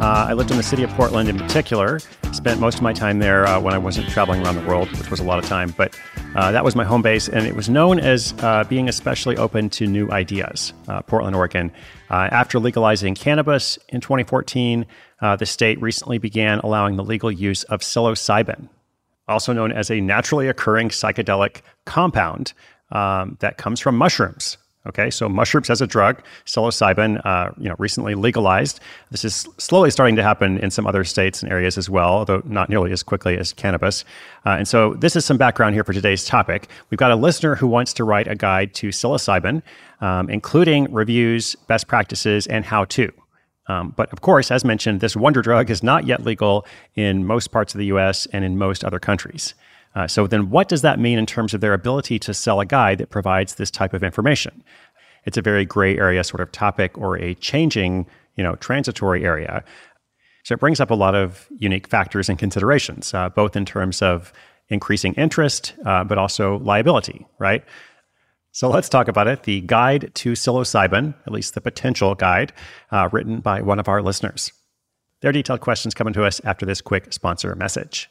Uh, I lived in the city of Portland in particular. Spent most of my time there uh, when I wasn't traveling around the world, which was a lot of time. But uh, that was my home base, and it was known as uh, being especially open to new ideas. Uh, Portland, Oregon. Uh, after legalizing cannabis in 2014, the state recently began allowing the legal use of psilocybin, also known as a naturally occurring psychedelic compound um, that comes from mushrooms. Okay, so mushrooms as a drug, psilocybin, uh, you know, recently legalized. This is slowly starting to happen in some other states and areas as well, although not nearly as quickly as cannabis. Uh, and so, this is some background here for today's topic. We've got a listener who wants to write a guide to psilocybin, um, including reviews, best practices, and how to. Um, but of course, as mentioned, this wonder drug is not yet legal in most parts of the U.S. and in most other countries. Uh, so then, what does that mean in terms of their ability to sell a guide that provides this type of information? It's a very gray area sort of topic or a changing, you know, transitory area. So it brings up a lot of unique factors and considerations, uh, both in terms of increasing interest, uh, but also liability, right? So let's talk about it. The guide to psilocybin, at least the potential guide, uh, written by one of our listeners. Their detailed questions coming to us after this quick sponsor message.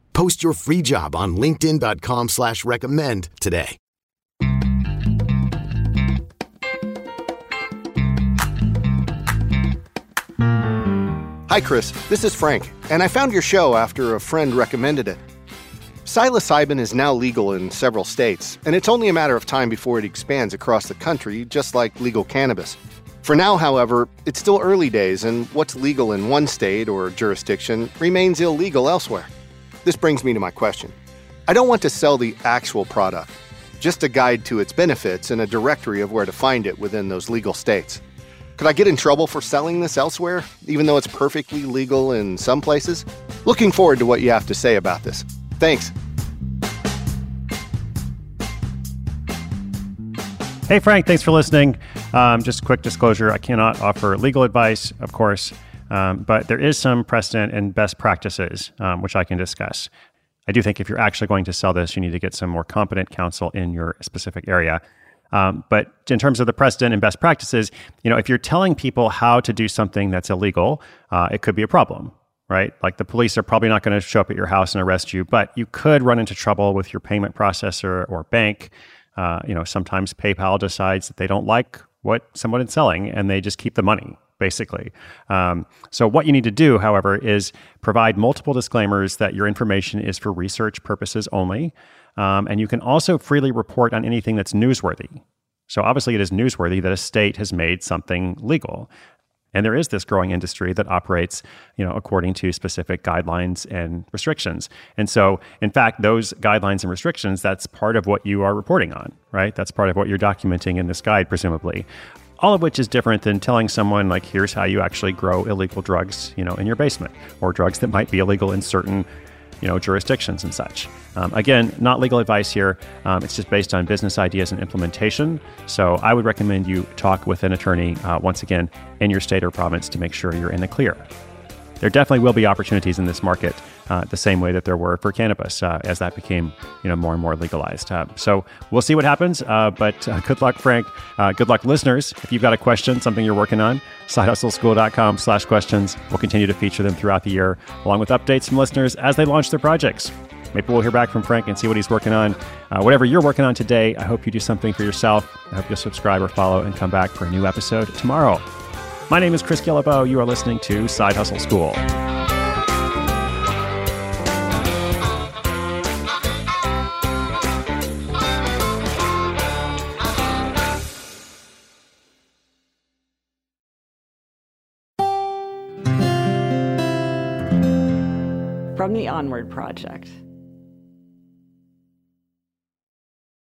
Post your free job on LinkedIn.com slash recommend today. Hi, Chris. This is Frank, and I found your show after a friend recommended it. Psilocybin is now legal in several states, and it's only a matter of time before it expands across the country, just like legal cannabis. For now, however, it's still early days, and what's legal in one state or jurisdiction remains illegal elsewhere. This brings me to my question. I don't want to sell the actual product, just a guide to its benefits and a directory of where to find it within those legal states. Could I get in trouble for selling this elsewhere, even though it's perfectly legal in some places? Looking forward to what you have to say about this. Thanks. Hey, Frank, thanks for listening. Um, just quick disclosure I cannot offer legal advice, of course, um, but there is some precedent and best practices, um, which I can discuss. I do think if you're actually going to sell this, you need to get some more competent counsel in your specific area. Um, but in terms of the precedent and best practices, you know, if you're telling people how to do something that's illegal, uh, it could be a problem, right? Like the police are probably not going to show up at your house and arrest you, but you could run into trouble with your payment processor or bank. Uh, you know, sometimes PayPal decides that they don't like what someone is selling and they just keep the money, basically. Um, so, what you need to do, however, is provide multiple disclaimers that your information is for research purposes only. Um, and you can also freely report on anything that's newsworthy. So, obviously, it is newsworthy that a state has made something legal. And there is this growing industry that operates, you know, according to specific guidelines and restrictions. And so, in fact, those guidelines and restrictions, that's part of what you are reporting on, right? That's part of what you're documenting in this guide, presumably. All of which is different than telling someone like, here's how you actually grow illegal drugs, you know, in your basement, or drugs that might be illegal in certain you know, jurisdictions and such. Um, again, not legal advice here. Um, it's just based on business ideas and implementation. So I would recommend you talk with an attorney uh, once again in your state or province to make sure you're in the clear. There definitely will be opportunities in this market uh, the same way that there were for cannabis uh, as that became you know more and more legalized. Uh, so we'll see what happens. Uh, but uh, good luck, Frank. Uh, good luck, listeners. If you've got a question, something you're working on, sidehustleschool.com slash questions. We'll continue to feature them throughout the year, along with updates from listeners as they launch their projects. Maybe we'll hear back from Frank and see what he's working on. whatever you're working on today, I hope you do something for yourself. I hope you'll subscribe or follow and come back for a new episode tomorrow. My name is Chris Guillebeau. You are listening to Side Hustle School. from the Onward Project.